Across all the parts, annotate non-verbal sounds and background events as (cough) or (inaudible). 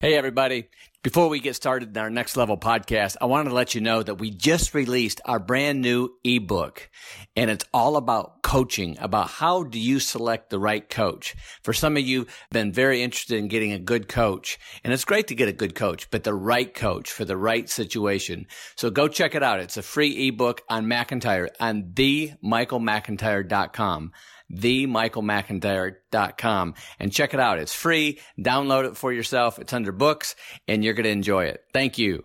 Hey, everybody. Before we get started in our next level podcast, I wanted to let you know that we just released our brand new ebook and it's all about coaching, about how do you select the right coach. For some of you been very interested in getting a good coach and it's great to get a good coach, but the right coach for the right situation. So go check it out. It's a free ebook on McIntyre on themichaelmcintyre.com themichaelmcintyre.com and check it out. It's free. Download it for yourself. It's under books and you're going to enjoy it. Thank you.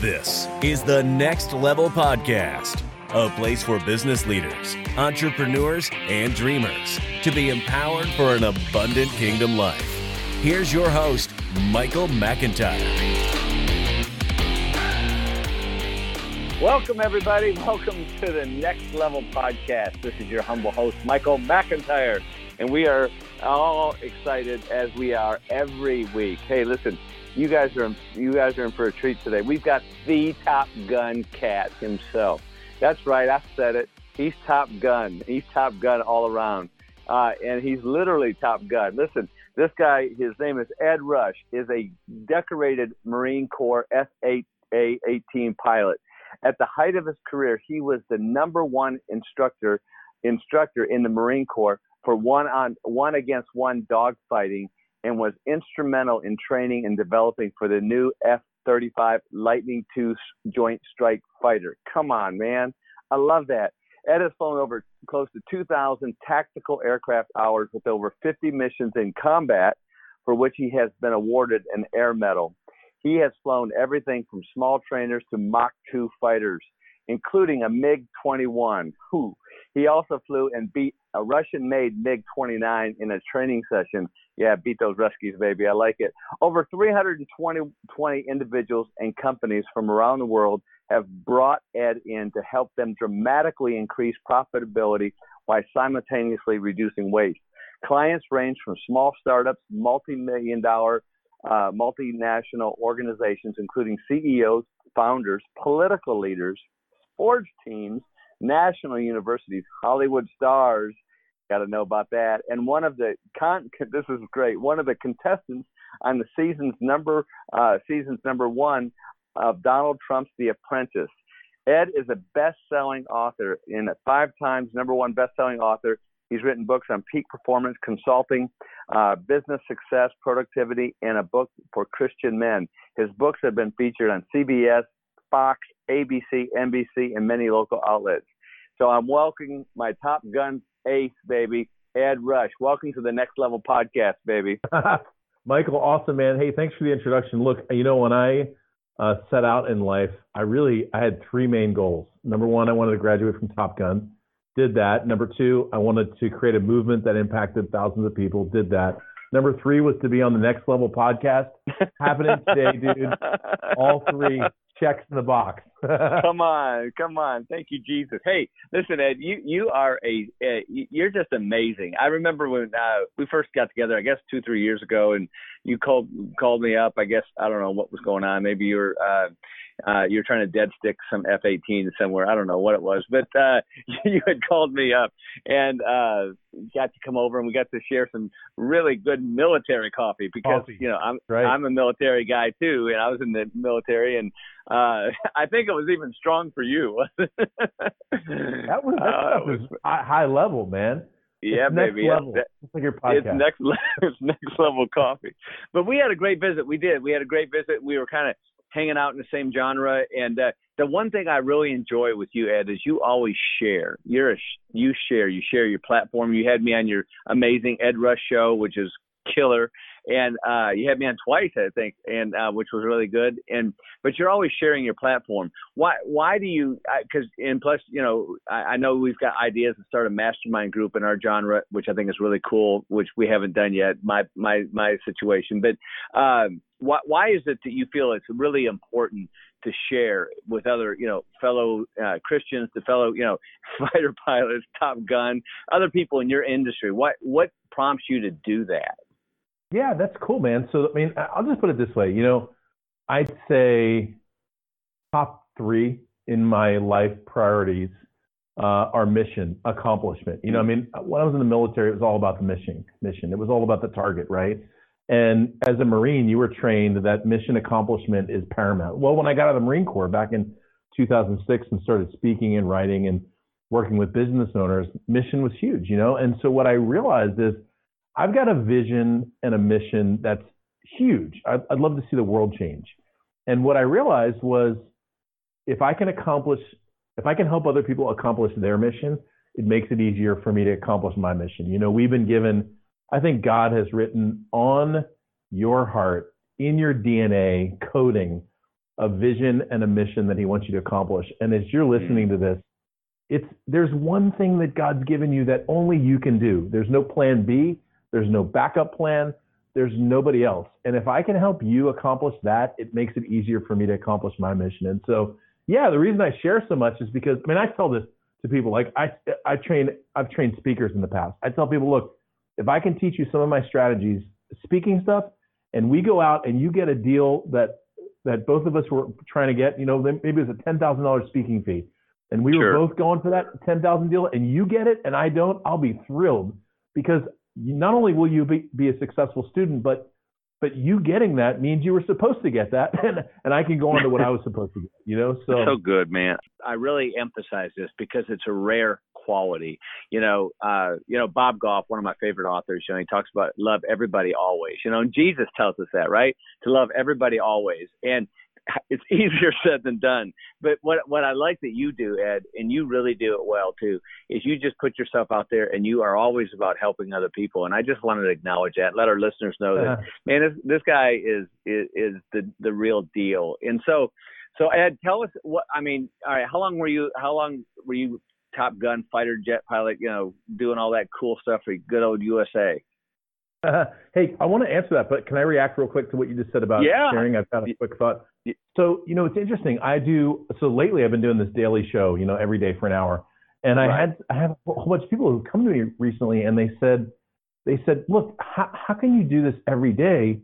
This is the Next Level Podcast, a place for business leaders, entrepreneurs, and dreamers to be empowered for an abundant kingdom life. Here's your host, Michael McIntyre. Welcome, everybody. Welcome to the Next Level Podcast. This is your humble host, Michael McIntyre, and we are all excited as we are every week. Hey, listen, you guys are you guys are in for a treat today. We've got the Top Gun cat himself. That's right, I said it. He's Top Gun. He's Top Gun all around, uh, and he's literally Top Gun. Listen, this guy, his name is Ed Rush, is a decorated Marine Corps F-8A-18 pilot at the height of his career, he was the number one instructor instructor in the Marine Corps for one on one against one dogfighting and was instrumental in training and developing for the new F-35 Lightning II Joint Strike Fighter. Come on, man. I love that. Ed has flown over close to 2,000 tactical aircraft hours with over 50 missions in combat, for which he has been awarded an Air Medal. He has flown everything from small trainers to Mach 2 fighters, including a MiG 21. Who? He also flew and beat a Russian made MiG 29 in a training session. Yeah, beat those Ruskies, baby. I like it. Over 320 individuals and companies from around the world have brought Ed in to help them dramatically increase profitability while simultaneously reducing waste. Clients range from small startups, multi million dollar uh, multinational organizations, including CEOs, founders, political leaders, sports teams, national universities, Hollywood stars. Got to know about that. And one of the con- (laughs) this is great. One of the contestants on the season's number uh, season's number one of Donald Trump's The Apprentice. Ed is a best-selling author in a five times number one best-selling author He's written books on peak performance consulting, uh, business success, productivity, and a book for Christian men. His books have been featured on CBS, Fox, ABC, NBC, and many local outlets. So I'm welcoming my Top Gun ace, baby, Ed Rush. Welcome to the Next Level podcast, baby. (laughs) Michael, awesome, man. Hey, thanks for the introduction. Look, you know, when I uh, set out in life, I really I had three main goals. Number one, I wanted to graduate from Top Gun did that. Number two, I wanted to create a movement that impacted thousands of people, did that. Number three was to be on the next level podcast. (laughs) Happening today, dude. All three checks in the box. (laughs) come on, come on. Thank you, Jesus. Hey, listen, Ed, you you are a, a you're just amazing. I remember when uh, we first got together, I guess two three years ago, and you called called me up. I guess I don't know what was going on. Maybe you were uh, uh, you were trying to dead stick some F-18 somewhere. I don't know what it was, but uh, (laughs) you had called me up and uh, got to come over, and we got to share some really good military coffee because coffee. you know I'm right. I'm a military guy too, and I was in the military, and uh, (laughs) I think it was even strong for you. (laughs) that was, that uh, was high level, man. Yeah, it's baby. Next level. It's like your podcast. It's next, it's next level coffee. But we had a great visit. We did. We had a great visit. We were kind of hanging out in the same genre. And uh, the one thing I really enjoy with you, Ed, is you always share. You're a you share. You share your platform. You had me on your amazing Ed Rush show, which is killer and uh, you had me on twice, I think, and uh, which was really good. And but you're always sharing your platform. Why why do you? Because and plus, you know, I, I know we've got ideas to start a mastermind group in our genre, which I think is really cool, which we haven't done yet. My my my situation, but um, why why is it that you feel it's really important? to share with other, you know, fellow uh, Christians, the fellow, you know, (laughs) fighter pilots, Top Gun, other people in your industry. What what prompts you to do that? Yeah, that's cool, man. So, I mean, I'll just put it this way. You know, I'd say top three in my life priorities uh, mission accomplishment. You know, I mean, when I was in the military, it was all about the mission. Mission. It was all about the target, right? And as a Marine, you were trained that mission accomplishment is paramount. Well, when I got out of the Marine Corps back in 2006 and started speaking and writing and working with business owners, mission was huge, you know? And so what I realized is I've got a vision and a mission that's huge. I'd, I'd love to see the world change. And what I realized was if I can accomplish, if I can help other people accomplish their mission, it makes it easier for me to accomplish my mission. You know, we've been given I think God has written on your heart, in your DNA, coding a vision and a mission that He wants you to accomplish. And as you're listening mm. to this, it's there's one thing that God's given you that only you can do. There's no plan B. There's no backup plan. There's nobody else. And if I can help you accomplish that, it makes it easier for me to accomplish my mission. And so, yeah, the reason I share so much is because I mean I tell this to people. Like I I train I've trained speakers in the past. I tell people, look, if I can teach you some of my strategies, speaking stuff, and we go out and you get a deal that that both of us were trying to get, you know, maybe it was a ten thousand dollars speaking fee, and we sure. were both going for that ten thousand deal, and you get it and I don't, I'll be thrilled because not only will you be, be a successful student, but but you getting that means you were supposed to get that (laughs) and, and i can go on to what i was supposed to get you know so so good man i really emphasize this because it's a rare quality. You know, uh, you know, Bob Goff, one of my favorite authors, you know, he talks about love everybody always. You know, and Jesus tells us that, right? To love everybody always. And (laughs) it's easier said than done. But what what I like that you do, Ed, and you really do it well too, is you just put yourself out there and you are always about helping other people. And I just wanted to acknowledge that, let our listeners know that uh-huh. man, this this guy is is is the the real deal. And so so Ed, tell us what I mean. All right, how long were you? How long were you Top Gun fighter jet pilot, you know, doing all that cool stuff for good old USA. Uh, (laughs) hey, I want to answer that, but can I react real quick to what you just said about yeah. sharing? I've got a quick thought. So, you know, it's interesting. I do so lately. I've been doing this daily show, you know, every day for an hour, and I right. had I have a whole bunch of people who come to me recently, and they said, they said, look, how, how can you do this every day?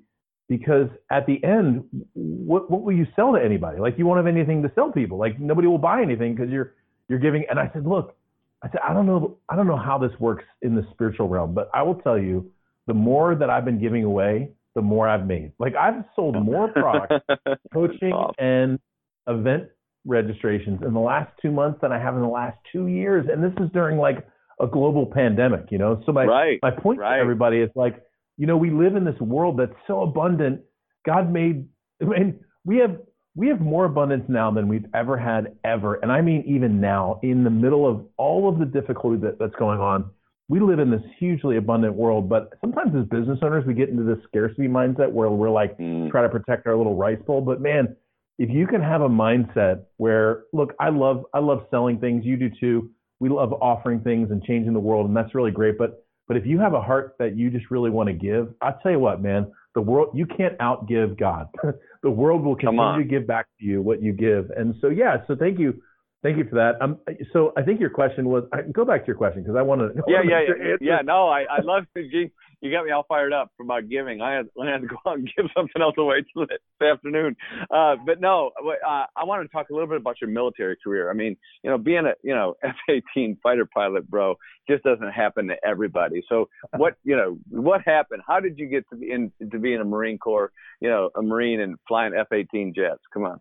Because at the end, what what will you sell to anybody? Like you won't have anything to sell people. Like nobody will buy anything because you're you're giving. And I said, look, I said, I don't know, I don't know how this works in the spiritual realm, but I will tell you, the more that I've been giving away, the more I've made. Like I've sold (laughs) more products, coaching and event registrations in the last two months than I have in the last two years. And this is during like a global pandemic, you know? So my, right, my point right. to everybody is like, you know, we live in this world that's so abundant. God made, I mean, we have we have more abundance now than we've ever had ever. And I mean, even now, in the middle of all of the difficulty that, that's going on, we live in this hugely abundant world. But sometimes as business owners, we get into this scarcity mindset where we're like, mm. try to protect our little rice bowl. But man, if you can have a mindset where, look, I love, I love selling things. You do too. We love offering things and changing the world. And that's really great. But, but if you have a heart that you just really want to give, I'll tell you what, man, the world, you can't outgive God. (laughs) the world will continue to give back to you what you give. And so, yeah, so thank you. Thank you for that. Um, so I think your question was, I, go back to your question because I want to. (laughs) Yeah, yeah, yeah, yeah. No, I, I love (laughs) you. You got me all fired up about giving. I had, I had to go out and (laughs) give something else away this afternoon. Uh, but no, uh, I want to talk a little bit about your military career. I mean, you know, being a you know F-18 fighter pilot, bro, just doesn't happen to everybody. So what you know, what happened? How did you get to be in to be in a Marine Corps? You know, a Marine and flying F-18 jets. Come on.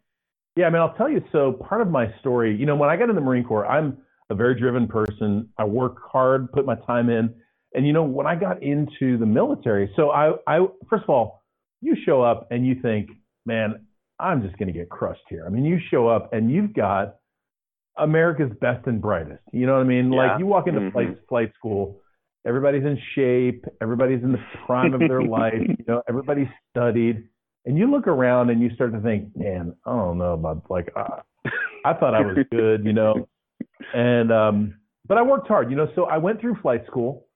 Yeah, I mean, I'll tell you. So part of my story, you know, when I got in the Marine Corps, I'm a very driven person. I work hard, put my time in. And you know, when I got into the military, so I, I first of all, you show up and you think, man, I'm just going to get crushed here. I mean, you show up and you've got America's best and brightest. You know what I mean? Yeah. Like you walk into mm-hmm. flight flight school, everybody's in shape, everybody's in the prime of their (laughs) life. You know, everybody's studied and you look around and you start to think, man, I don't know about like uh, I thought I was good, you know, and um, but I worked hard, you know. So I went through flight school,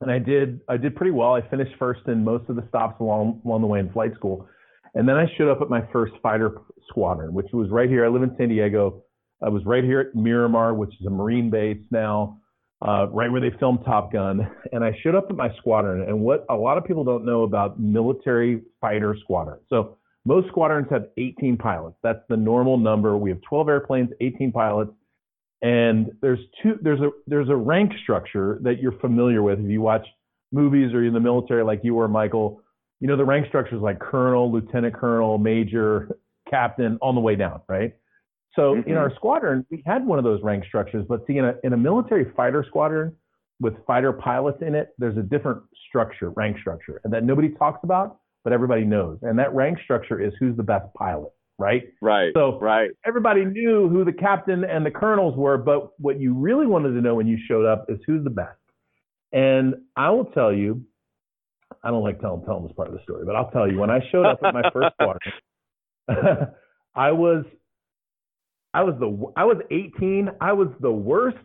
and I did I did pretty well. I finished first in most of the stops along along the way in flight school, and then I showed up at my first fighter squadron, which was right here. I live in San Diego. I was right here at Miramar, which is a Marine base now uh, right where they filmed Top Gun, and I showed up at my squadron. And what a lot of people don't know about military fighter squadron. So most squadrons have 18 pilots. That's the normal number. We have 12 airplanes, 18 pilots. And there's two there's a there's a rank structure that you're familiar with if you watch movies or in the military like you were, Michael. You know the rank structure is like colonel, lieutenant colonel, major, captain, on the way down, right? So mm-hmm. in our squadron, we had one of those rank structures, but see, in a in a military fighter squadron with fighter pilots in it, there's a different structure, rank structure, and that nobody talks about, but everybody knows. And that rank structure is who's the best pilot, right? Right. So right. everybody knew who the captain and the colonels were, but what you really wanted to know when you showed up is who's the best. And I will tell you, I don't like telling telling this part of the story, but I'll tell you when I showed up at my first (laughs) squadron, (laughs) I was I was the I was 18. I was the worst,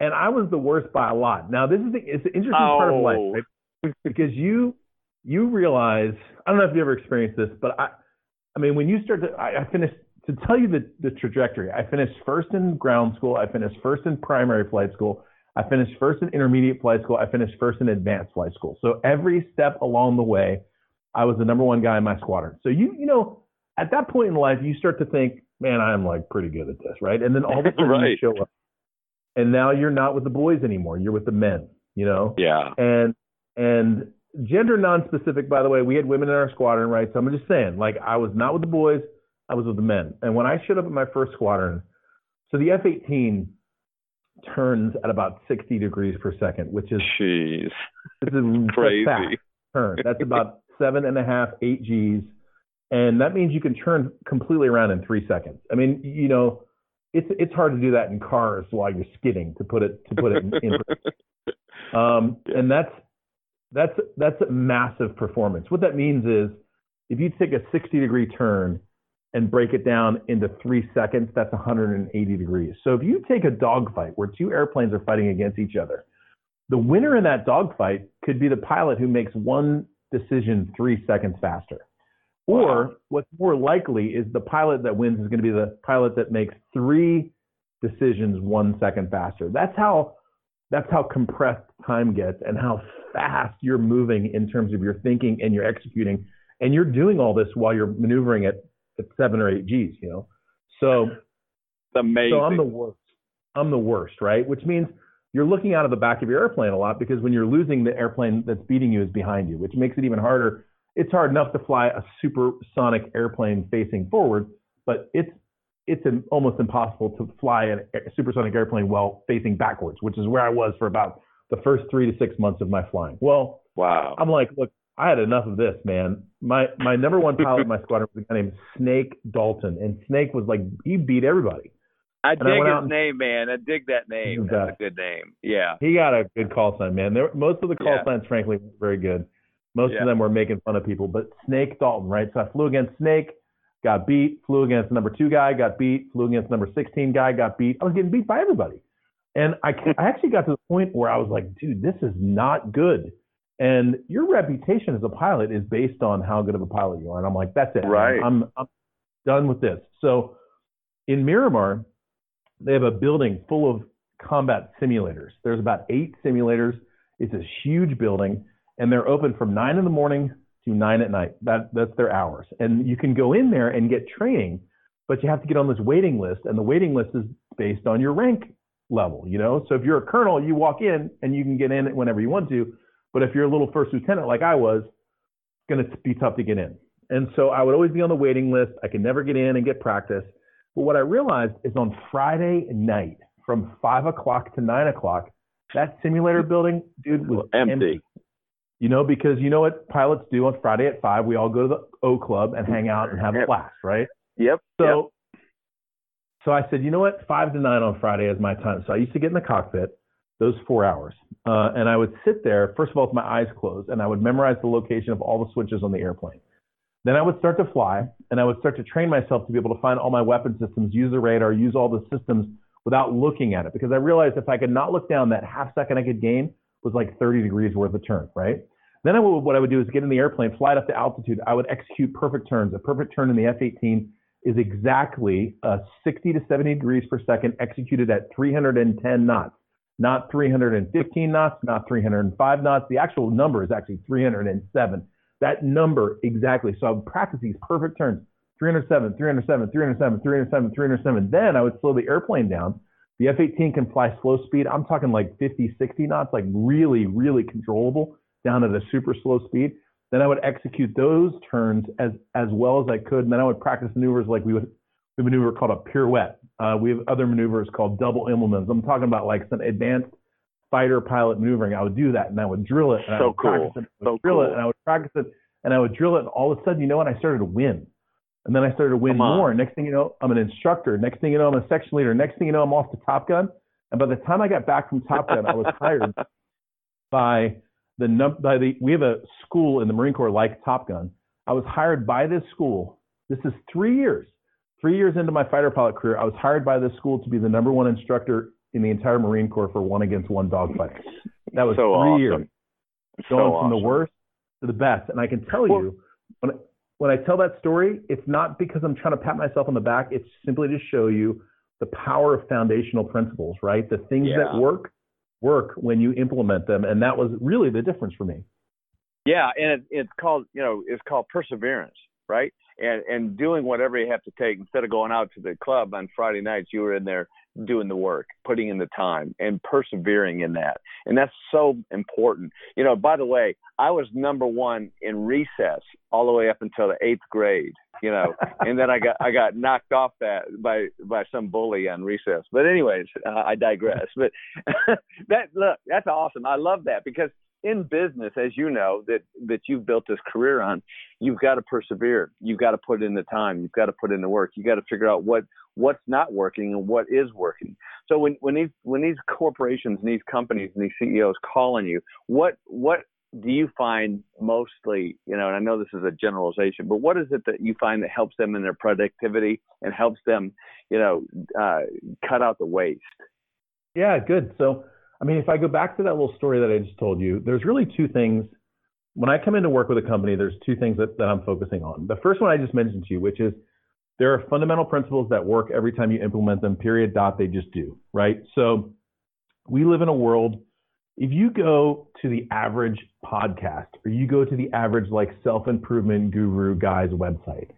and I was the worst by a lot. Now this is the, it's an interesting oh. part of life, oh. right? because you you realize I don't know if you ever experienced this, but I I mean when you start to I, I finished to tell you the the trajectory. I finished first in ground school. I finished first in primary flight school. I finished first in intermediate flight school. I finished first in advanced flight school. So every step along the way, I was the number one guy in my squadron. So you you know at that point in life, you start to think, man, I'm like pretty good at this, right? And then all of a (laughs) sudden right. you show up, and now you're not with the boys anymore. You're with the men, you know? Yeah. And and gender non-specific, by the way. We had women in our squadron, right? So I'm just saying, like, I was not with the boys. I was with the men. And when I showed up at my first squadron, so the F-18 turns at about 60 degrees per second, which is jeez, this is crazy turn. That's about seven and a half, eight G's and that means you can turn completely around in three seconds. I mean, you know, it's it's hard to do that in cars while you're skidding to put it to put it in. in (laughs) um, and that's that's that's a massive performance. What that means is if you take a 60 degree turn and break it down into three seconds, that's 180 degrees. So if you take a dogfight where two airplanes are fighting against each other, the winner in that dogfight could be the pilot who makes one decision three seconds faster. Or what's more likely is the pilot that wins is going to be the pilot that makes three decisions one second faster. That's how that's how compressed time gets and how fast you're moving in terms of your thinking and you're executing. And you're doing all this while you're maneuvering at, at seven or eight G's, you know. So it's amazing. So I'm the worst. I'm the worst, right? Which means you're looking out of the back of your airplane a lot because when you're losing, the airplane that's beating you is behind you, which makes it even harder it's hard enough to fly a supersonic airplane facing forward, but it's it's an, almost impossible to fly a supersonic airplane while facing backwards, which is where I was for about the first three to six months of my flying. Well, wow. I'm like, look, I had enough of this, man. My my number one pilot in my squadron was a guy named Snake Dalton, and Snake was like he beat everybody. I and dig I his name, man. I dig that name. That's a good name. Yeah. He got a good call sign, man. There, most of the call yeah. signs, frankly, were very good. Most yeah. of them were making fun of people, but Snake Dalton, right? So I flew against Snake, got beat, flew against number two guy, got beat, flew against number 16 guy, got beat. I was getting beat by everybody. And I, I actually got to the point where I was like, dude, this is not good. And your reputation as a pilot is based on how good of a pilot you are. And I'm like, that's it. Right. I'm, I'm done with this. So in Miramar, they have a building full of combat simulators. There's about eight simulators. It's a huge building and they're open from nine in the morning to nine at night. That that's their hours, and you can go in there and get training, but you have to get on this waiting list, and the waiting list is based on your rank level. You know, so if you're a colonel, you walk in and you can get in whenever you want to, but if you're a little first lieutenant like I was, it's going to be tough to get in. And so I would always be on the waiting list. I could never get in and get practice. But what I realized is on Friday night, from five o'clock to nine o'clock, that simulator building, dude, was empty. empty. You know, because you know what pilots do on Friday at five? We all go to the O Club and hang out and have a blast, right? Yep. So, yep. so I said, you know what? Five to nine on Friday is my time. So I used to get in the cockpit those four hours, uh, and I would sit there first of all with my eyes closed, and I would memorize the location of all the switches on the airplane. Then I would start to fly, and I would start to train myself to be able to find all my weapon systems, use the radar, use all the systems without looking at it, because I realized if I could not look down, that half second I could gain was like 30 degrees worth of turn, right? Then I would, what I would do is get in the airplane, fly it up to altitude. I would execute perfect turns. A perfect turn in the F-18 is exactly uh, 60 to 70 degrees per second executed at 310 knots, not 315 knots, not 305 knots. The actual number is actually 307. That number exactly. So I would practice these perfect turns. 307, 307, 307, 307, 307. Then I would slow the airplane down The F-18 can fly slow speed. I'm talking like 50, 60 knots, like really, really controllable down at a super slow speed. Then I would execute those turns as as well as I could, and then I would practice maneuvers like we would we maneuver called a pirouette. Uh, we have other maneuvers called double Immelmanns. I'm talking about like some advanced fighter pilot maneuvering. I would do that, and I would drill it, and so I would cool. practice it, I would So drill cool. it, and I would practice it, and I would drill it, and all of a sudden, you know what? I started to win. And then I started to win more. Next thing you know, I'm an instructor. Next thing you know, I'm a section leader. Next thing you know, I'm off to Top Gun. And by the time I got back from Top Gun, I was (laughs) hired by the num- by the we have a school in the Marine Corps like Top Gun. I was hired by this school. This is three years, three years into my fighter pilot career. I was hired by this school to be the number one instructor in the entire Marine Corps for one against one dogfight. That was so three awesome. years So going from the worst to the best. And I can tell Well- you, when when I tell that story, it's not because I'm trying to pat myself on the back. It's simply to show you the power of foundational principles, right? The things Yeah. that work work when you implement them, and that was really the difference for me. Yeah, and it, it's called you know it's called perseverance, right? And and doing whatever you have to take instead of going out to the club on Friday nights, you were in there doing the work, putting in the time, and persevering in that. And that's so important. You know, by the way, I was number one in recess all the way up until the eighth grade. You know, (laughs) and then I got I got knocked off that by by some bully on recess. But anyways, uh, I digress. But (laughs) that look, that's awesome. I love that because in business, as you know, that that you've built this career on, you've got to persevere. You've got to put in the time. You've got to put in the work. You got to figure out what what's not working and what is working. So when when these when these corporations and these companies and these CEOs call on you, what what do you find mostly, you know, and I know this is a generalization, but what is it that you find that helps them in their productivity and helps them, you know, uh, cut out the waste? Yeah, good. So, I mean, if I go back to that little story that I just told you, there's really two things. When I come in to work with a company, there's two things that, that I'm focusing on. The first one I just mentioned to you, which is there are fundamental principles that work every time you implement them, period, dot, they just do, right? So we live in a world, if you go to the average podcast or you go to the average like self-improvement guru guy's website,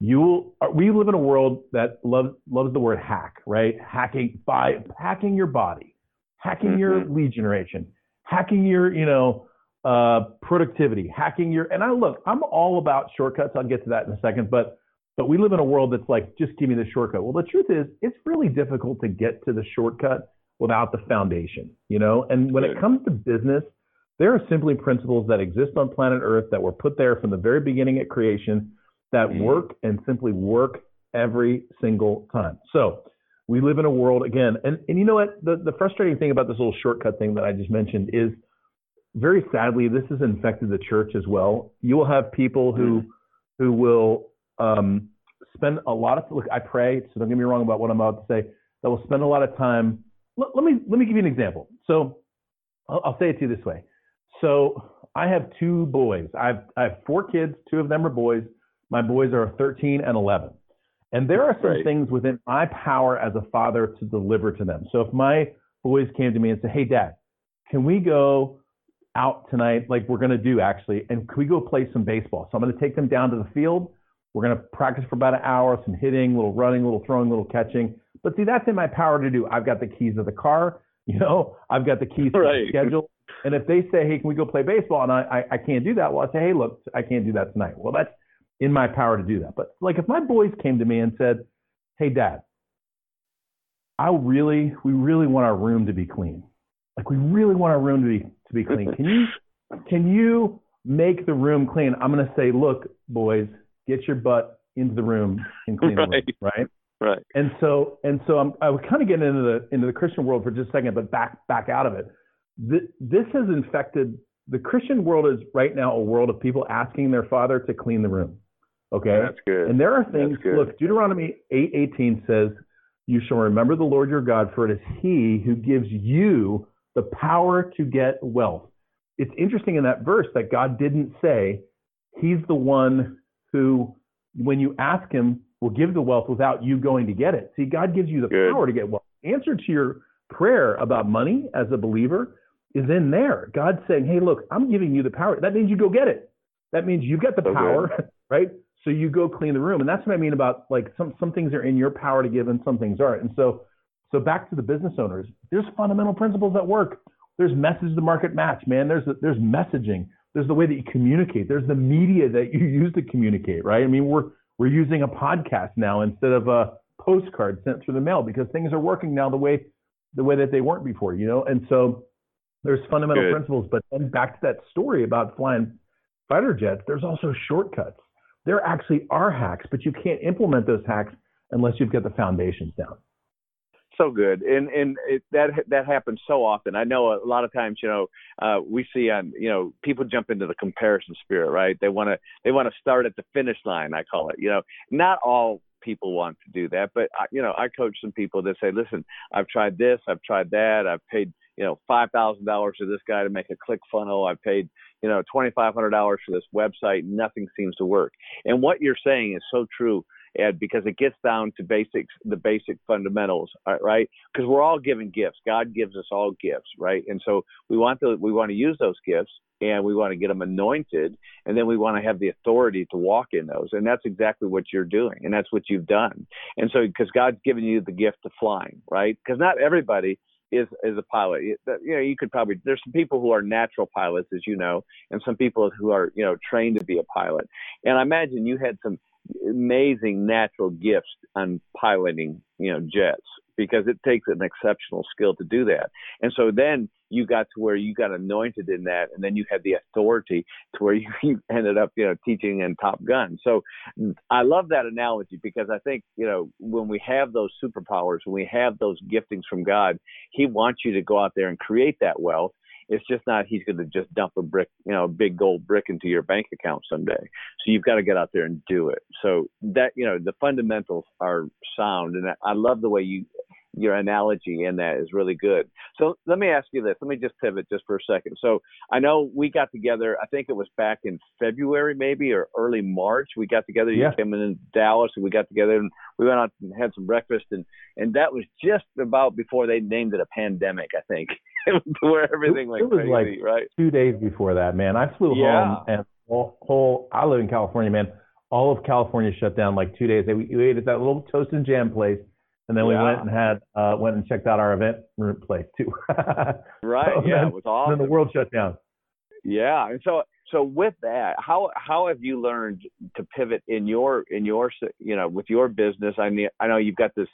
you will, uh, we live in a world that loves, loves the word hack, right? Hacking by hacking your body, hacking your lead generation, hacking your, you know, uh, productivity, hacking your, and I look, I'm all about shortcuts. I'll get to that in a second, but, but we live in a world that's like, just give me the shortcut. Well, the truth is it's really difficult to get to the shortcut without the foundation, you know? And when it comes to business, there are simply principles that exist on planet Earth that were put there from the very beginning at creation that Mhm. work and simply work every single time. So we live in a world again, and, and you know what? The, the frustrating thing about this little shortcut thing that I just mentioned is very sadly, this has infected the church as well. You will have people who who will um, spend a lot of look. I pray, so don't get me wrong about what I'm about to say. That will spend a lot of time. Let, let me let me give you an example. So I'll, I'll say it to you this way. So I have two boys. I have I have four kids. Two of them are boys. My boys are 13 and 11. And there are some Right. things within my power as a father to deliver to them. So if my boys came to me and said, "Hey, Dad, can we go out tonight, like we're going to do actually, and can we go play some baseball?" So I'm going to take them down to the field. We're going to practice for about an hour, some hitting, little running, little throwing, little catching. But see, that's in my power to do. I've got the keys of the car. (laughs) You know, I've got the keys to Right. the schedule. And if they say, "Hey, can we go play baseball?" and I, I I can't do that, well, I say, "Hey, look, I can't do that tonight." Well, that's in my power to do that. But like if my boys came to me and said, "Hey, Dad, I really, we really want our room to be clean. Like we really want our room to be to be clean. Can you can you make the room clean?" I'm going to say, "Look, boys, get your butt into the room and clean the room." Right. Right. And so, and so I'm, I was kind of getting into the into the Christian world for just a second, but back back out of it. This, this has infected the Christian world is right now a world of people asking their father to clean the room. Okay, That's good. and there are things. Look, Deuteronomy eight eighteen says, "You shall remember the Lord your God, for it is He who gives you the power to get wealth." It's interesting in that verse that God didn't say He's the one who, when you ask Him, will give the wealth without you going to get it. See, God gives you the Good. power to get wealth. Answer to your prayer about money as a believer is in there. God's saying, "Hey, look, I'm giving you the power." That means you go get it. That means you've got the So good. power, (laughs) right? So you go clean the room, and that's what I mean about like some some things are in your power to give, and some things aren't. And so So back to the business owners, there's fundamental principles that work. There's message to market match, man. There's there's messaging. There's the way that you communicate. There's the media that you (laughs) use to communicate, right? I mean, we're we're using a podcast now instead of a postcard sent through the mail because things are working now the way the way that they weren't before, you know. And so there's fundamental Good. principles, but then back to that story about flying fighter jets, there's also shortcuts. There actually are hacks, but you can't implement those hacks unless you've got the foundations down. so good. And and it, that that happens so often. I know a lot of times you know uh we see on you know people jump into the comparison spirit right? They want to they want to start at the finish line i call it you know? Not all people want to do that but you know i coach some people that say listen i've tried this i've tried that i've paid you know five thousand dollars to this guy to make a click funnel i've paid you know twenty five hundred dollars for this website nothing seems to work and what you're saying is so true Ed, because it gets down to basics, the basic fundamentals, uh, right? Because we're all given gifts. God gives us all gifts, right? And so we want to we want to use those gifts, and we want to get them anointed, and then we want to have the authority to walk in those. And that's exactly what you're doing, and that's what you've done. And so, because God's given you the gift of flying, right? Because not everybody is is a pilot. You know, you could probably there's some people who are natural pilots, as you know, and some people who are you know trained to be a pilot. And I imagine you had some amazing natural gifts on piloting, you know, jets because it takes an exceptional skill to do that. And so then you got to where you got anointed in that, and then you had the authority to where you, (laughs) you ended up, you know, teaching in Top Gun. So mm, I love that analogy because I think, you know, when we have those superpowers, when we have those giftings from God, He wants you to go out there and create that wealth. It's just not he's going to just dump a brick, you know, a big gold brick into your bank account someday. So you've got to get out there and do it. So that, you know, the fundamentals are sound. And I love the way you, your analogy in that is really good. So let me ask you this. Let me just pivot just for a second. So I know we got together, I think it was back in February maybe or early March. We got together, you Yeah. came in Dallas and we got together and we went out and had some breakfast and, and that was just about before they named it a pandemic, I think. (laughs) where everything went it was like right? two days before that, man. I flew Yeah. home and whole, whole I live in California, man. All of California shut down like two days. We, we ate at that little toast and jam place, and then we Yeah. went and had uh, went and checked out our event room place too. (laughs) Right. So yeah, then- it was And then the world shut down. Yeah, and so so with that, how how have you learned to pivot in your in your you know with your business? I mean, I know you've got this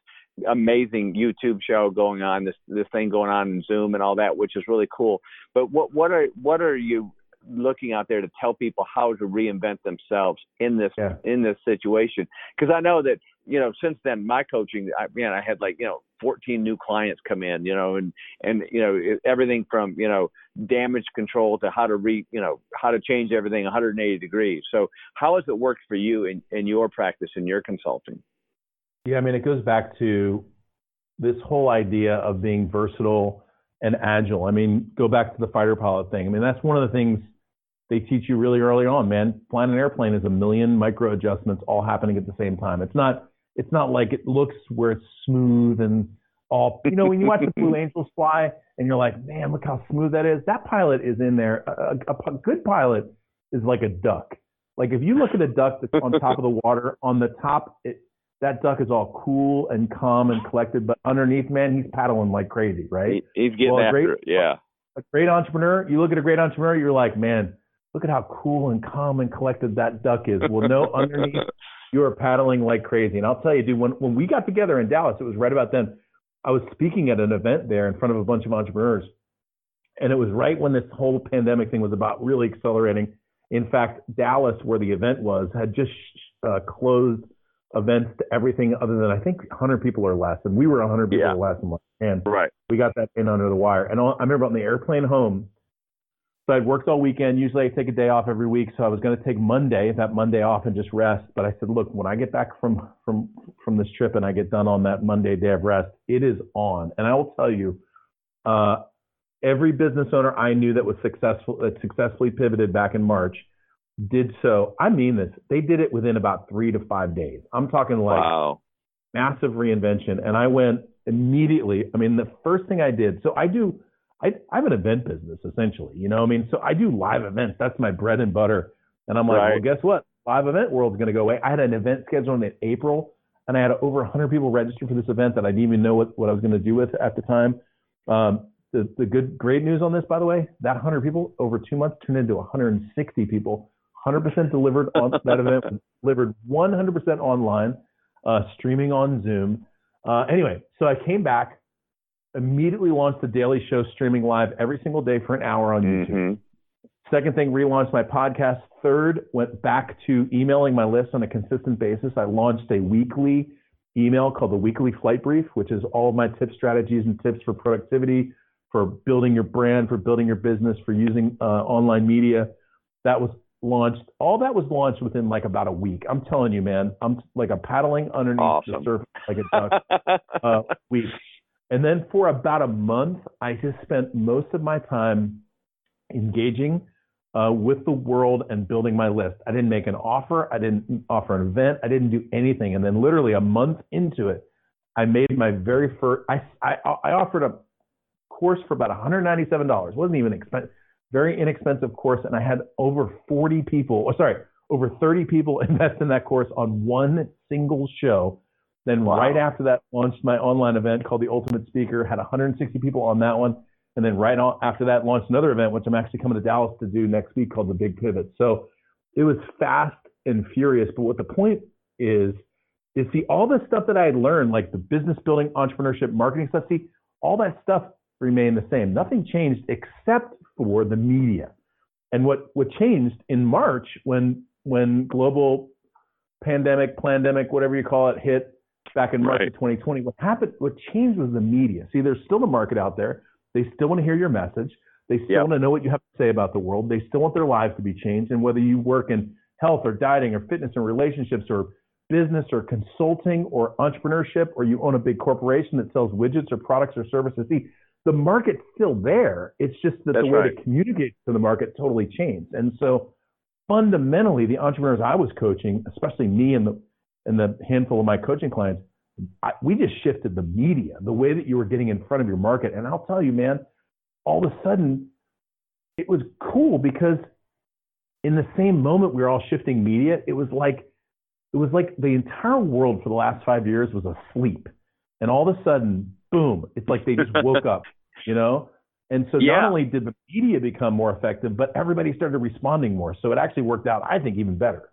amazing YouTube show going on, this this thing going on in Zoom and all that, which is really cool. But what what are what are you looking out there to tell people how to reinvent themselves in this Yeah. in this situation? Because I know that you know since then my coaching, I man, I had like you know 14 new clients come in, you know, and and you know everything from you know damage control to how to re you know how to change everything 180 degrees. So how has it worked for you in in your practice in your consulting? Yeah, I mean, it goes back to this whole idea of being versatile and agile. I mean, go back to the fighter pilot thing. I mean, that's one of the things they teach you really early on, man. Flying an airplane is a million micro adjustments all happening at the same time. It's not it's not like it looks where it's smooth and all you know, when you watch the Blue Angels fly and you're like, man, look how smooth that is. That pilot is in there. A, a, a good pilot is like a duck. Like if you look at a duck that's on top of the water, on the top, it, that duck is all cool and calm and collected, but underneath, man, he's paddling like crazy, right? He, he's getting Well, a after great- it. Yeah. A great entrepreneur, you look at a great entrepreneur, you're like, man, look at how cool and calm and collected that duck is. Well, no, (laughs) underneath, you are paddling like crazy. And I'll tell you, dude, when, when we got together in Dallas, it was right about then. I was speaking at an event there in front of a bunch of entrepreneurs. And it was right when this whole pandemic thing was about really accelerating. In fact, Dallas, where the event was, had just uh, closed events to everything other than I think 100 people or less. And we were 100 people Yeah. or less. Like, man, Right. we got that in under the wire. And I remember on the airplane home, so I'd worked all weekend. Usually I take a day off every week. So I was going to take Monday, that Monday off and just rest. But I said, look, when I get back from, from, from this trip and I get done on that Monday day of rest, it is on. And I will tell you, uh, every business owner I knew that was successful, that successfully pivoted back in March did so. I mean this, they did it within about three to five days. I'm talking like, Wow. massive reinvention and I went immediately. I mean, the first thing I did, so I do, I, I have an event business essentially, you know, I mean, so I do live events. That's my bread and butter. And I'm like, Right. well, guess what? Live event world's going to go away. I had an event scheduled in April. and I had over 100 people register for this event that I didn't even know what, what I was going to do with at the time. Um, the, the good, great news on this, by the way, that 100 people over two months turned into 160 people. 100% delivered on (laughs) that event, delivered 100% online, uh, streaming on Zoom. Uh, anyway, so I came back, immediately launched the Daily Show streaming live every single day for an hour on YouTube. Mhm. Second thing, relaunched my podcast. Third, went back to emailing my list on a consistent basis. I launched a weekly email called the Weekly Flight Brief, which is all of my tips, strategies, and tips for productivity, for building your brand, for building your business, for using uh, online media. That was launched. All that was launched within like about a week. I'm telling you, man, I'm like a paddling underneath the Awesome. surface like a (laughs) duck uh, week. And then for about a month, I just spent most of my time engaging uh, with the world and building my list. I didn't make an offer. I didn't offer an event. I didn't do anything. And then literally a month into it, I made my very first. I I, I offered a course for about $197. It wasn't even expensive, very inexpensive course, and I had over 40 people. Or sorry, over 30 people (laughs) invest in that course on one single show. Then Wow. right after that, launched my online event called the Ultimate Speaker. Had 160 people on that one, and then right after that, launched another event, which I'm actually coming to Dallas to do next week, called the Big Pivot. So it was fast and furious. But what the point is, is see all the stuff that I had learned, like the business building, entrepreneurship, marketing stuff. See, all that stuff remained the same. Nothing changed except for the media. And what what changed in March when when global pandemic, pandemic, whatever you call it, hit back in March Right. of 2020, what happened, what changed was the media. See, there's still a market out there. They still want to hear your message. They still Yep. want to know what you have to say about the world. They still want their lives to be changed. And whether you work in health or dieting or fitness and relationships or business or consulting or entrepreneurship or you own a big corporation that sells widgets or products or services, see, the market's still there. It's just that That's the way right. to communicate to the market totally changed. And so fundamentally, the entrepreneurs I was coaching, especially me and the and the handful of my coaching clients, I, we just shifted the media, the way that you were getting in front of your market. And I'll tell you, man, all of a sudden, it was cool because in the same moment we were all shifting media, it was like it was like the entire world for the last five years was asleep, and all of a sudden, boom! It's like they just woke (laughs) up, you know. And so Yeah. not only did the media become more effective, but everybody started responding more. So it actually worked out, I think, even better.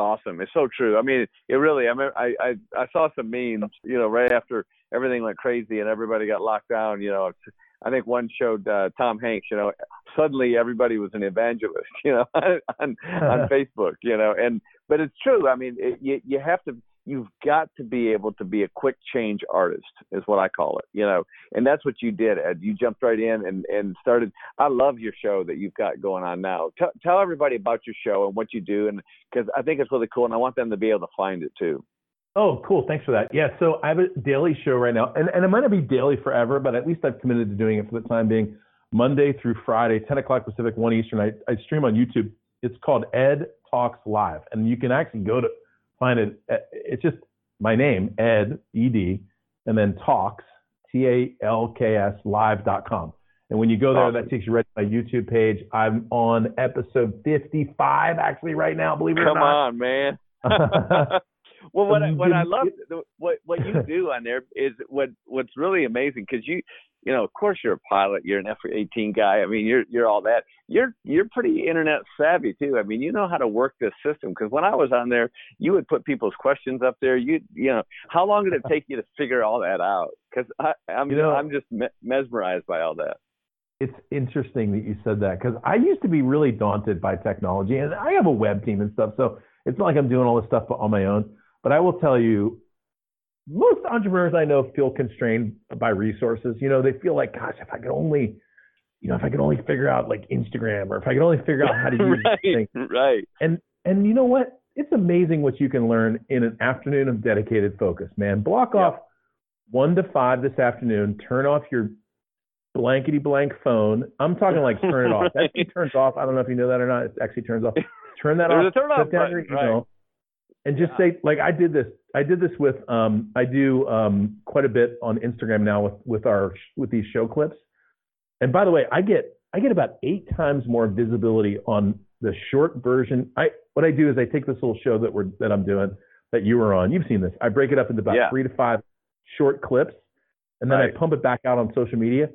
Awesome. It's so true. I mean, it really. I mean, I I I saw some memes. You know, right after everything went crazy and everybody got locked down. You know, I think one showed uh, Tom Hanks. You know, suddenly everybody was an evangelist. (laughs) You know, on on (laughs) Facebook. You know, and but it's true. I mean, it, you you have to. You've got to be able to be a quick change artist, is what I call it. You know, and that's what you did, Ed. You jumped right in and and started. I love your show that you've got going on now. Tell tell everybody about your show and what you do, and because I think it's really cool, and I want them to be able to find it too. Oh, cool. Thanks for that. Yeah, so I have a daily show right now, and, and it might not be daily forever, but at least I've committed to doing it for the time being. Monday through Friday, 10 o'clock Pacific, 1 Eastern. I, I stream on YouTube. It's called Ed Talks Live, and you can actually go to find it. Eh, it's just my name, Ed, E-D, and then Talks, T-A-L-K-S, live.com. And when you go there, Awesome. that takes you right to my YouTube page. I'm on episode 55 actually right now, believe it Come or not. Come on, man. (laughs) well, what I, what I love what what you do on there is what what's really amazing because you you know of course you're a pilot, you're an F-18 guy. I mean you're you're all that. You're you're pretty internet savvy too. I mean you know how to work this system because when I was on there, you would put people's questions up there. You you know how long did it take you to figure all that out? Because I'm You know- I'm just me- mesmerized by all that. it's interesting that you said that because I used to be really daunted by technology, and I have a web team and stuff, so it's not like I'm doing all this stuff on my own. But I will tell you, most entrepreneurs I know feel constrained by resources. You know, they feel like, gosh, if I could only, you know, if I could only figure out like Instagram, or if I could only figure out how to (laughs) use this thing. right, right. And and you know what? It's amazing what you can learn in an afternoon of dedicated focus, man. Block Yeah. off one to five this afternoon. Turn off your blankety blank phone. I'm talking like turn it off. That (laughs) actually turns off. I don't know if you know that or not. It actually turns off. Turn that There's off. a turn off Put down your button, right. And just Yeah. say like I did this. I did this with um I do um quite a bit on Instagram now with with our with these show clips. And by the way, I get I get about eight times more visibility on the short version. I what I do is I take this little show that we're that I'm doing, that you were on. You've seen this. I break it up into about Yeah. three to five short clips, and then Right. I pump it back out on social media.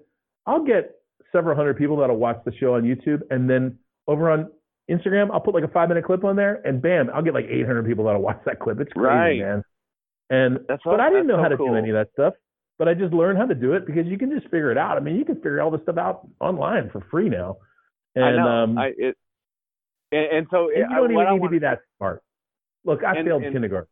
I'll get several hundred people that'll watch the show on YouTube, and then over on Instagram, I'll put like a five minute clip on there, and bam, I'll get like 800 people that'll watch that clip. It's crazy, Right. man. And That's but I didn't know how to do any of that stuff. But I just learned how to do it because you can just figure it out. I mean, you can figure all this stuff out online for free now. And I know. um, I it, and, and so and you I- don't what even I need to be that smart. Look, I And- failed kindergarten.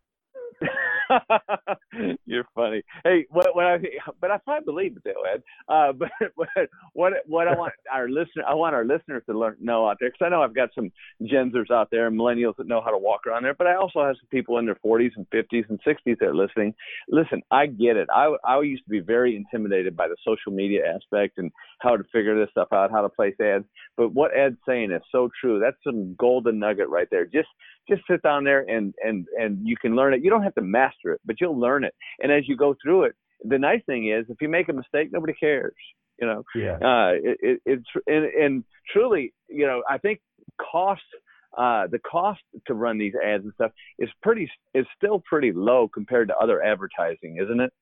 (laughs) You're funny. Hey, what, what I but I probably believe it though, Ed. Uh, (laughs) but, but what what I want our listener I want our listeners to learn know out there because I know I've got some Genzers out there and millennials that know how to walk around there, but I also have some people in their 40s and 50s and 60s that are listening. Listen, I get it. I I used to be very intimidated by the social media aspect and how to figure this stuff out, how to place ads. But what Ed's saying is so true. That's some golden nugget right there. Just just sit down there and and and you can learn it. You don't have to master it, but you'll learn it. And as you go through it, the nice thing is if you make a mistake, nobody cares. You know, Yeah. uh, it, it, it's and, and truly, you know, I think cost. Uh, the cost to run these ads and stuff is pretty is still pretty low compared to other advertising, isn't it?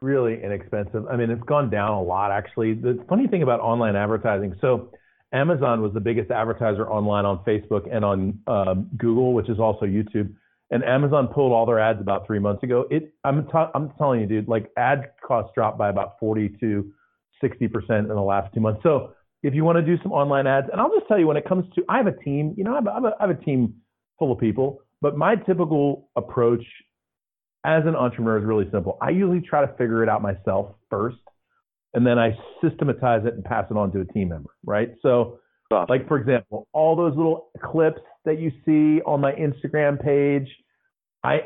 really inexpensive. I mean, it's gone down a lot actually. The funny thing about online advertising, so Amazon was the biggest advertiser online on Facebook and on um, Google, which is also YouTube. And Amazon pulled all their ads about three months ago. It, I'm, I'm telling you, dude, like ad costs dropped by about 40 to 60 percent in the last two months. So if you want to do some online ads, and I'll just tell you, when it comes to, I have a team. You know, I have a, I have a team full of people, but my typical approach as an entrepreneur is really simple. I usually try to figure it out myself first, and then I systematize it and pass it on to a team member, right? So, like for example, all those little clips that you see on my Instagram page, I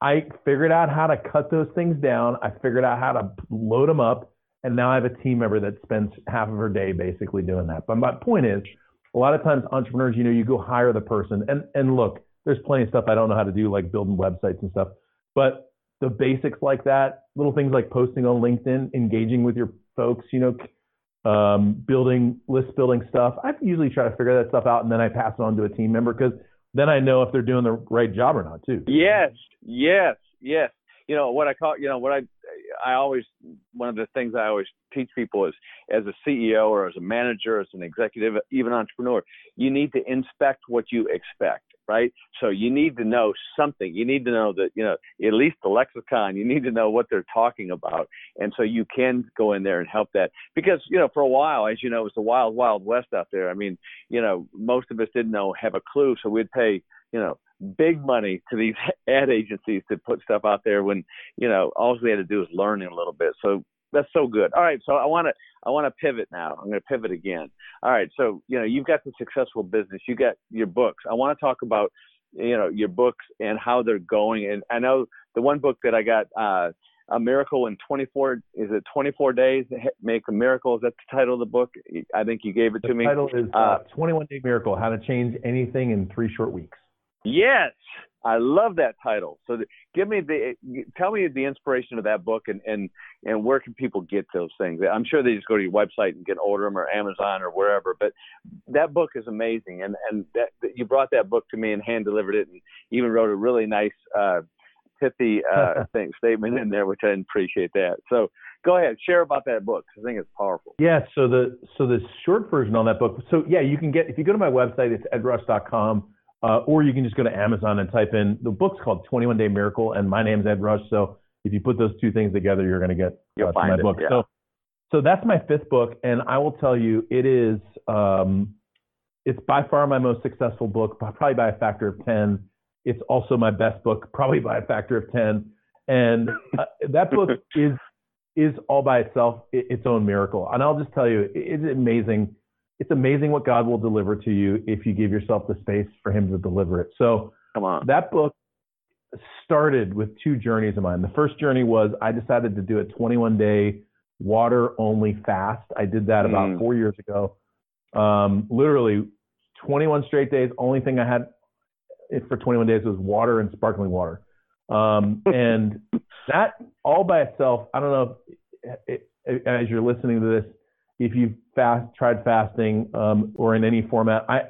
I figured out how to cut those things down. I figured out how to load them up, and now I have a team member that spends half of her day basically doing that. But my point is, a lot of times entrepreneurs, you know, you go hire the person, and and look, there's plenty of stuff I don't know how to do, like building websites and stuff. But the basics like that, little things like posting on LinkedIn, engaging with your folks, you know, um, building list building stuff. I usually try to figure that stuff out, and then I pass it on to a team member because then I know if they're doing the right job or not too. Yes, yes, yes. You know what I call, you know what I, I always one of the things I always teach people is as a CEO or as a manager, as an executive, even entrepreneur, you need to inspect what you expect, right? So you need to know something. You need to know that you know at least the lexicon. You need to know what they're talking about, and so you can go in there and help that because you know for a while, as you know, it was the wild, wild west out there. I mean, you know, most of us didn't know have a clue, so we'd pay you know big money to these (laughs) ad agencies to put stuff out there when you know all we had to do was learn a little bit so that's so good. All right so i want to i want to pivot now. I'm going to pivot again. All right so you know you've got the successful business. You got your books. I want to talk about you know your books and how they're going. And i know the one book that i got uh a miracle in 24 is it 24 days? Make a miracle is that the title of the book? I think you gave it The to me. title is uh, Uh, 21 Day Miracle: How to Change Anything in Three Short Weeks. Yes, I love that title. So, give me the tell me the inspiration of that book and and and where can people get those things? I'm sure they just go to your website and can order them or Amazon or wherever. But that book is amazing, and and that, you brought that book to me and hand delivered it, and even wrote a really nice. Uh, pithy uh, (laughs) thing, statement in there, which I appreciate that. So go ahead, share about that book. I think it's powerful. Yeah, so the so the short version on that book. So yeah, you can get if you go to my website, it's edrush.com, uh, or you can just go to Amazon and type in the book's called 21 Day Miracle, and my name's Ed Rush. So if you put those two things together, you're going to get uh, my it, book. yeah. So so that's my fifth book, and I will tell you, it is um, it's by far my most successful book, probably by a factor of 10. It's also my best book, probably by a factor of 10. And uh, that book (laughs) is is all by itself its own miracle. And I'll just tell you, it's amazing. It's amazing what God will deliver to you if you give yourself the space for Him to deliver it. So Come on. that book started with two journeys of mine. The first journey was I decided to do a 21 day water only fast. I did that about Mm. four years ago. Um, literally 21 straight days. Only thing I had for 21 days was water and sparkling water. Um, (laughs) and that all by itself, I don't know if, it, as you're listening to this, if you've fast tried fasting um, or in any format, I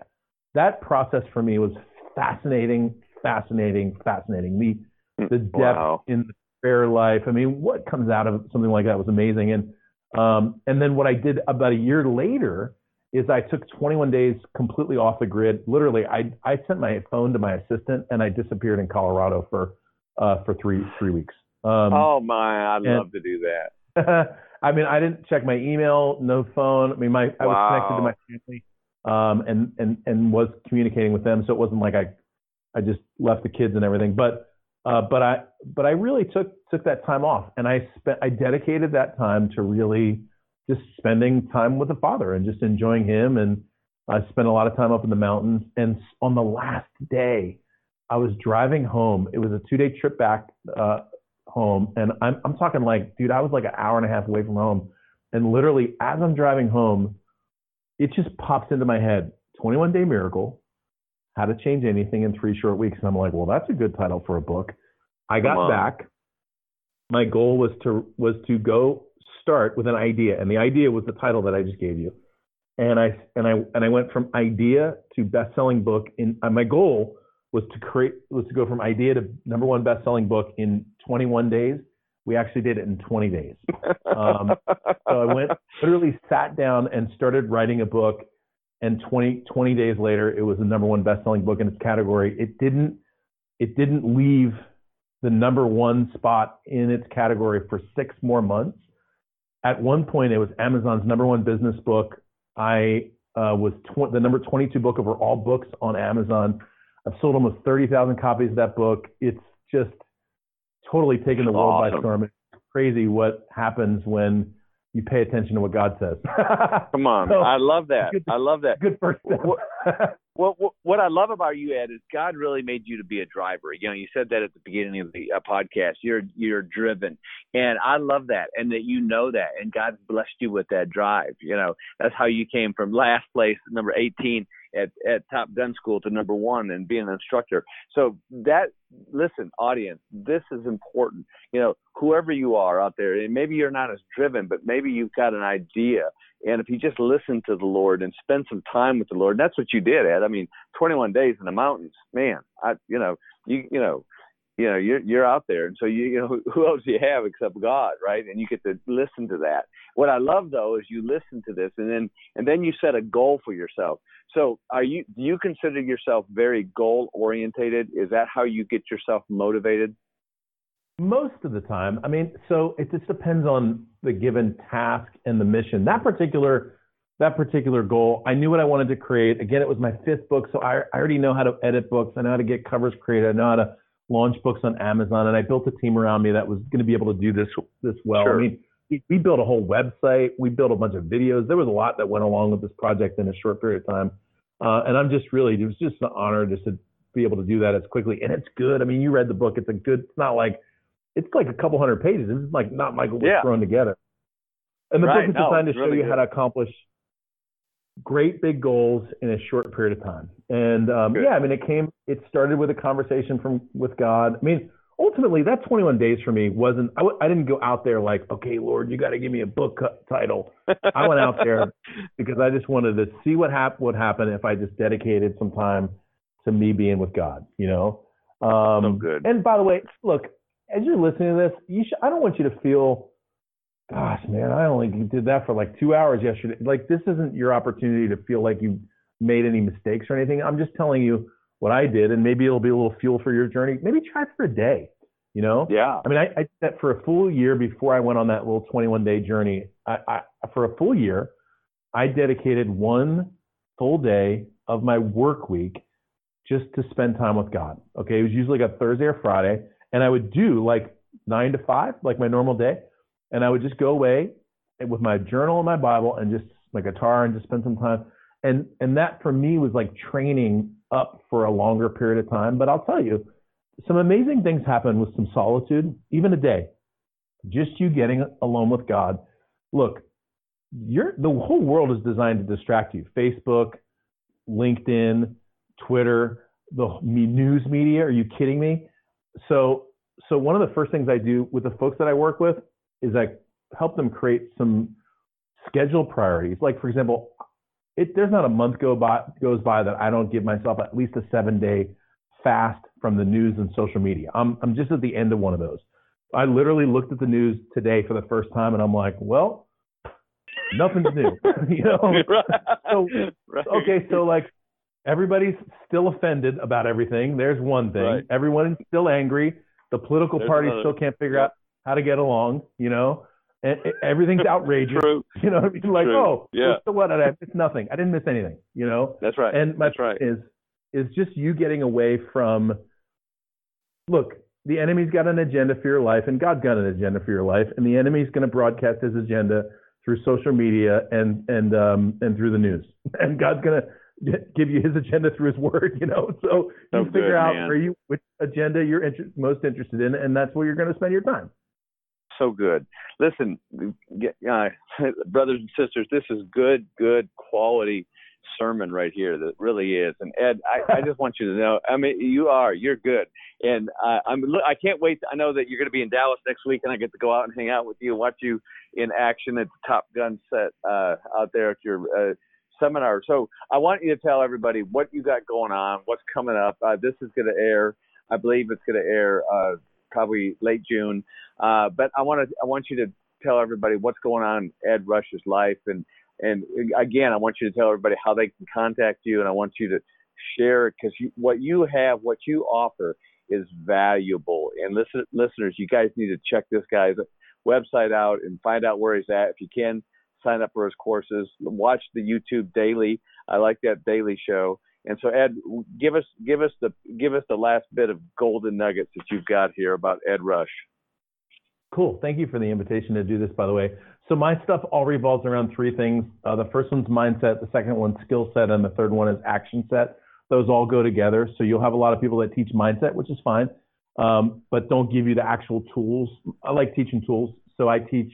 that process for me was fascinating, fascinating, fascinating. The the depth Wow. in the prayer life. I mean, what comes out of something like that was amazing. And um, and then what I did about a year later is I took 21 days completely off the grid. Literally, I I sent my phone to my assistant and I disappeared in Colorado for uh, for three three weeks. Um, oh my, I'd and- love to do that. (laughs) I mean, I didn't check my email, no phone. I mean, my I was connected to my family, um, and and and was communicating with them. So it wasn't like I, I just left the kids and everything. But uh, but I but I really took took that time off, and I spent I dedicated that time to really just spending time with the Father and just enjoying Him. And I spent a lot of time up in the mountains. And on the last day, I was driving home. It was a two day trip back. Uh, home and I'm I'm talking like dude I was like an hour and a half away from home and literally as I'm driving home it just pops into my head 21 day miracle how to change anything in 3 short weeks and I'm like well that's a good title for a book. I got back. My goal was to was to go start with an idea and the idea was the title that I just gave you. And I and I and I went from idea to best-selling book in uh, my goal was to create was to go from idea to number one best-selling book in 21 days. We actually did it in 20 days. Um, so I went literally sat down and started writing a book, and 20 20 days later, it was the number one best-selling book in its category. It didn't it didn't leave the number one spot in its category for six more months. At one point, it was Amazon's number one business book. I uh, was tw- the number 22 book over all books on Amazon. I've sold almost 30,000 copies of that book. It's just totally taken the world by storm. It's crazy what happens when you pay attention to what God says. (laughs) Come on, So, I love that. good- I love that. Good first step. Well, (laughs) what, what I love about you, Ed, is God really made you to be a driver. You know, you said that at the beginning of the uh, podcast. You're you're driven, and I love that, and that you know that, and God blessed you with that drive. You know, that's how you came from last place, number 18 at at Top Gun School, to number one and being an instructor. So that listen, audience, this is important. You know, whoever you are out there, and maybe you're not as driven, but maybe you've got an idea. And if you just listen to the Lord and spend some time with the Lord, that's what you did, Ed. I mean, 21 days in the mountains, man. I, you know, you, you know, you know, you're you're out there, and so you, you know, (laughs) who, else do you have except God, right? And you get to listen to that. What I love though is you listen to this, and then and then you set a goal for yourself. So, are you do you consider yourself very goal orientated? Is that how you get yourself motivated? Most of the time. I mean, so it just depends on the given task and the mission. That particular that particular goal, I knew what I wanted to create. Again, it was my fifth book, so I, I already know how to edit books. I know how to get covers created. I know how to launch books on Amazon, and I built a team around me that was going to be able to do this this well. Sure. I mean, we, we built a whole website. We built a bunch of videos. There was a lot that went along with this project in a short period of time, uh, and I'm just really it was just an honor just to be able to do that as quickly. And it's good. I mean, you read the book. It's a good. It's not like it's like a couple hundred pages. It's like not Michael was Yeah. thrown together. And the Right. book is No, designed to show really you good. how to accomplish great big goals in a short period of time. And um, yeah, I mean, it came. It started with a conversation from with God. I mean, ultimately, that 21 days for me wasn't. I w- I didn't go out there like, okay, Lord, you got to give me a book title. I went out there (laughs) because I just wanted to see what hap- would happen if I just dedicated some time to me being with God. You know. Um, So good. And by the way, look, as you're listening to this, you should, I don't want you to feel, gosh, man, I only did that for like two hours yesterday. Like this isn't your opportunity to feel like you made any mistakes or anything. I'm just telling you what I did, and maybe it'll be a little fuel for your journey. Maybe try it for a day. You know. Yeah. I mean, I, I did that for a full year before I went on that little 21 day journey. I, I, for a full year, I dedicated one full day of my work week just to spend time with God. Okay. It was usually like a Thursday or Friday. And I would do like nine to five, like my normal day. And I would just go away with my journal and my Bible and just my guitar and just spend some time. And, and that for me was like training up for a longer period of time. But I'll tell you, some amazing things happen with some solitude, even a day. Just you getting alone with God. Look, you're, the whole world is designed to distract you. Facebook, LinkedIn, Twitter, the news media. Are you kidding me? So, so one of the first things I do with the folks that I work with is I help them create some schedule priorities. Like for example, it, there's not a month go by goes by that I don't give myself at least a seven day fast from the news and social media. I'm I'm just at the end of one of those. I literally looked at the news today for the first time, and I'm like, well, nothing's (laughs) new. you know. (laughs) So right. okay, so like everybody's still offended about everything. There's one thing. Right. Everyone's still angry. The political There's parties another. still can't figure out how to get along. You know, and, everything's (laughs) outrageous. True. (laughs) You know, I mean? like, True. oh, Yeah. so what? I missed nothing. I didn't miss anything. You know. That's right. And my That's right. is is just you getting away from look, the enemy's got an agenda for your life and God's got an agenda for your life and the enemy's going to broadcast his agenda through social media and and um and through the news. (laughs) And God's going to give you his agenda through his word, you know. So So you figure good, out man. where you which agenda you're inter- most interested in and that's where you're going to spend your time. So good. Listen, uh, (laughs) brothers and sisters, this is good, good quality sermon right here. That really is. And Ed, I, I just want you to know. I mean, you are. You're good. And uh, I'm. I can't wait. I know that you're going to be in Dallas next week, and I get to go out and hang out with you, watch you in action at the Top Gun set uh, out there at your. Uh, Seminar. So I want you to tell everybody what you got going on, what's coming up. Uh, this is going to air, I believe it's going to air uh, probably late June. Uh, but I want to I want you to tell everybody what's going on in Ed Rush's life, and and again, I want you to tell everybody how they can contact you, and I want you to share it because what you have, what you offer, is valuable. And listen, listeners, you guys need to check this guy's website out and find out where he's at. If you can, sign up for his courses. Watch the YouTube daily. I like that daily show. And so, Ed, give us give us the give us the last bit of golden nuggets that you've got here about Ed Rush. Cool. Thank you for the invitation to do this, by the way. So my stuff all revolves around three things. Uh, the first one's mindset, the second one's skill set, and the third one is action set. Those all go together. So you'll have a lot of people that teach mindset, which is fine, um, but don't give you the actual tools. I like teaching tools. So I teach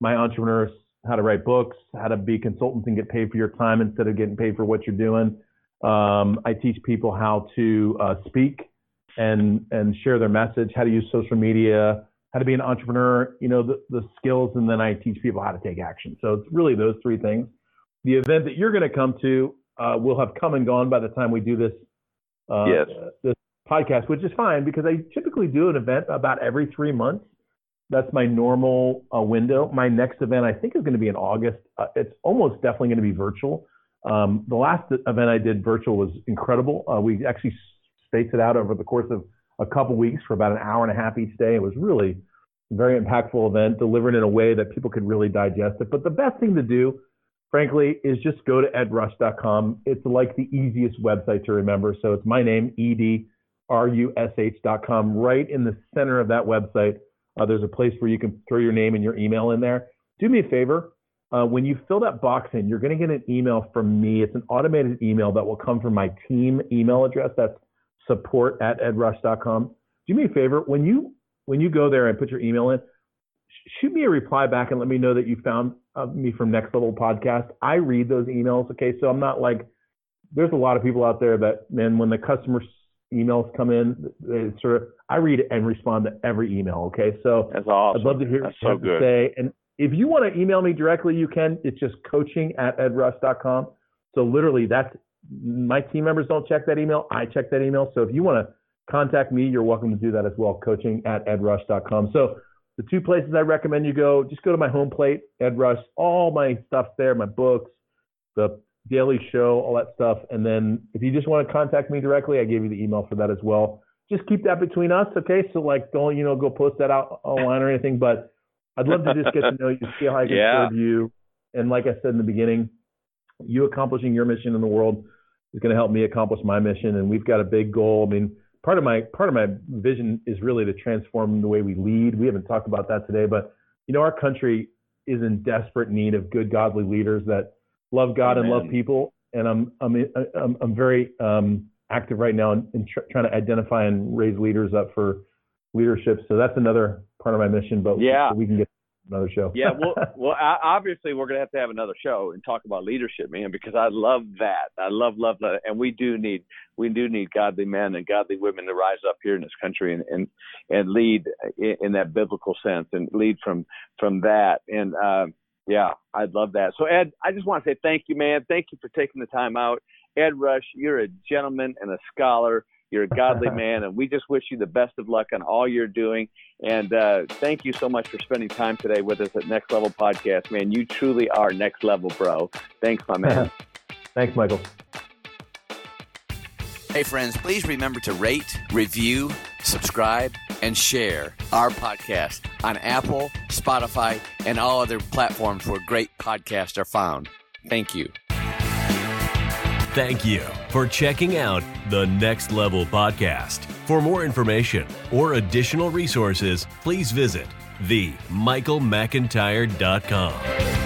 my entrepreneurs how to write books, how to be consultants and get paid for your time instead of getting paid for what you're doing. Um, I teach people how to uh, speak and and share their message, how to use social media, how to be an entrepreneur, you know, the, the skills, and then I teach people how to take action. So it's really those three things. The event that you're going to come to uh, will have come and gone by the time we do this uh, Yes. this podcast, which is fine because I typically do an event about every three months. That's my normal uh, window. My next event, I think, is going to be in August. Uh, it's almost definitely going to be virtual. Um, the last event I did virtual was incredible. Uh, we actually spaced it out over the course of a couple weeks for about an hour and a half each day. It was really a very impactful event, delivered in a way that people could really digest it. But the best thing to do, frankly, is just go to edrush.com. It's like the easiest website to remember. So it's my name, E D R U S H.com. Right in the center of that website, uh, there's a place where you can throw your name and your email in there. Do me a favor. Uh, when you fill that box in, you're going to get an email from me. It's an automated email that will come from my team email address. That's support at edrush.com. Do me a favor. When you when you go there and put your email in, shoot me a reply back and let me know that you found uh, me from Next Level Podcast. I read those emails. Okay, so I'm not like there's a lot of people out there that man when the customer s- emails come in, they sort of I read it and respond to every email. Okay, so That's awesome. I'd love to hear That's what you so have to say. And if you want to email me directly, you can. It's just coaching at edrush.com. So literally, that's my team members don't check that email. I check that email. So if you want to contact me, you're welcome to do that as well. Coaching at edrush.com. So the two places I recommend you go, just go to my home plate, Ed Rush. All my stuff's there, my books, the daily show, all that stuff. And then if you just want to contact me directly, I gave you the email for that as well. Just keep that between us, okay? So like, don't you know, go post that out online or anything. But I'd love to just get to know you, see how I can (laughs) Yeah. serve you. And like I said in the beginning, you accomplishing your mission in the world is going to help me accomplish my mission. And we've got a big goal. I mean, part of my part of my vision is really to transform the way we lead. We haven't talked about that today, but you know, our country is in desperate need of good, godly leaders that love God and love people. And I'm I'm I'm, I'm very um, active right now in, in tr- trying to identify and raise leaders up for leadership. So that's another part of my mission. But Yeah. we can get another show. yeah, well, (laughs) well, o- obviously we're gonna have to have another show and talk about leadership, man, because I love that. I love, love that, and we do need, we do need godly men and godly women to rise up here in this country and and, and lead in, in that biblical sense and lead from from that. And uh, yeah, I'd love that. So Ed, I just want to say thank you, man. Thank you for taking the time out. Ed Rush, you're a gentleman and a scholar. You're a godly (laughs) man, and we just wish you the best of luck on all you're doing. And uh, thank you so much for spending time today with us at Next Level Podcast, man. You truly are next level, bro. Thanks, my man. (laughs) Thanks, Michael. Hey, friends, please remember to rate, review, subscribe, and share our podcast on Apple, Spotify, and all other platforms where great podcasts are found. Thank you. Thank you for checking out the Next Level Podcast. For more information or additional resources, please visit themichaelmcintyre.com.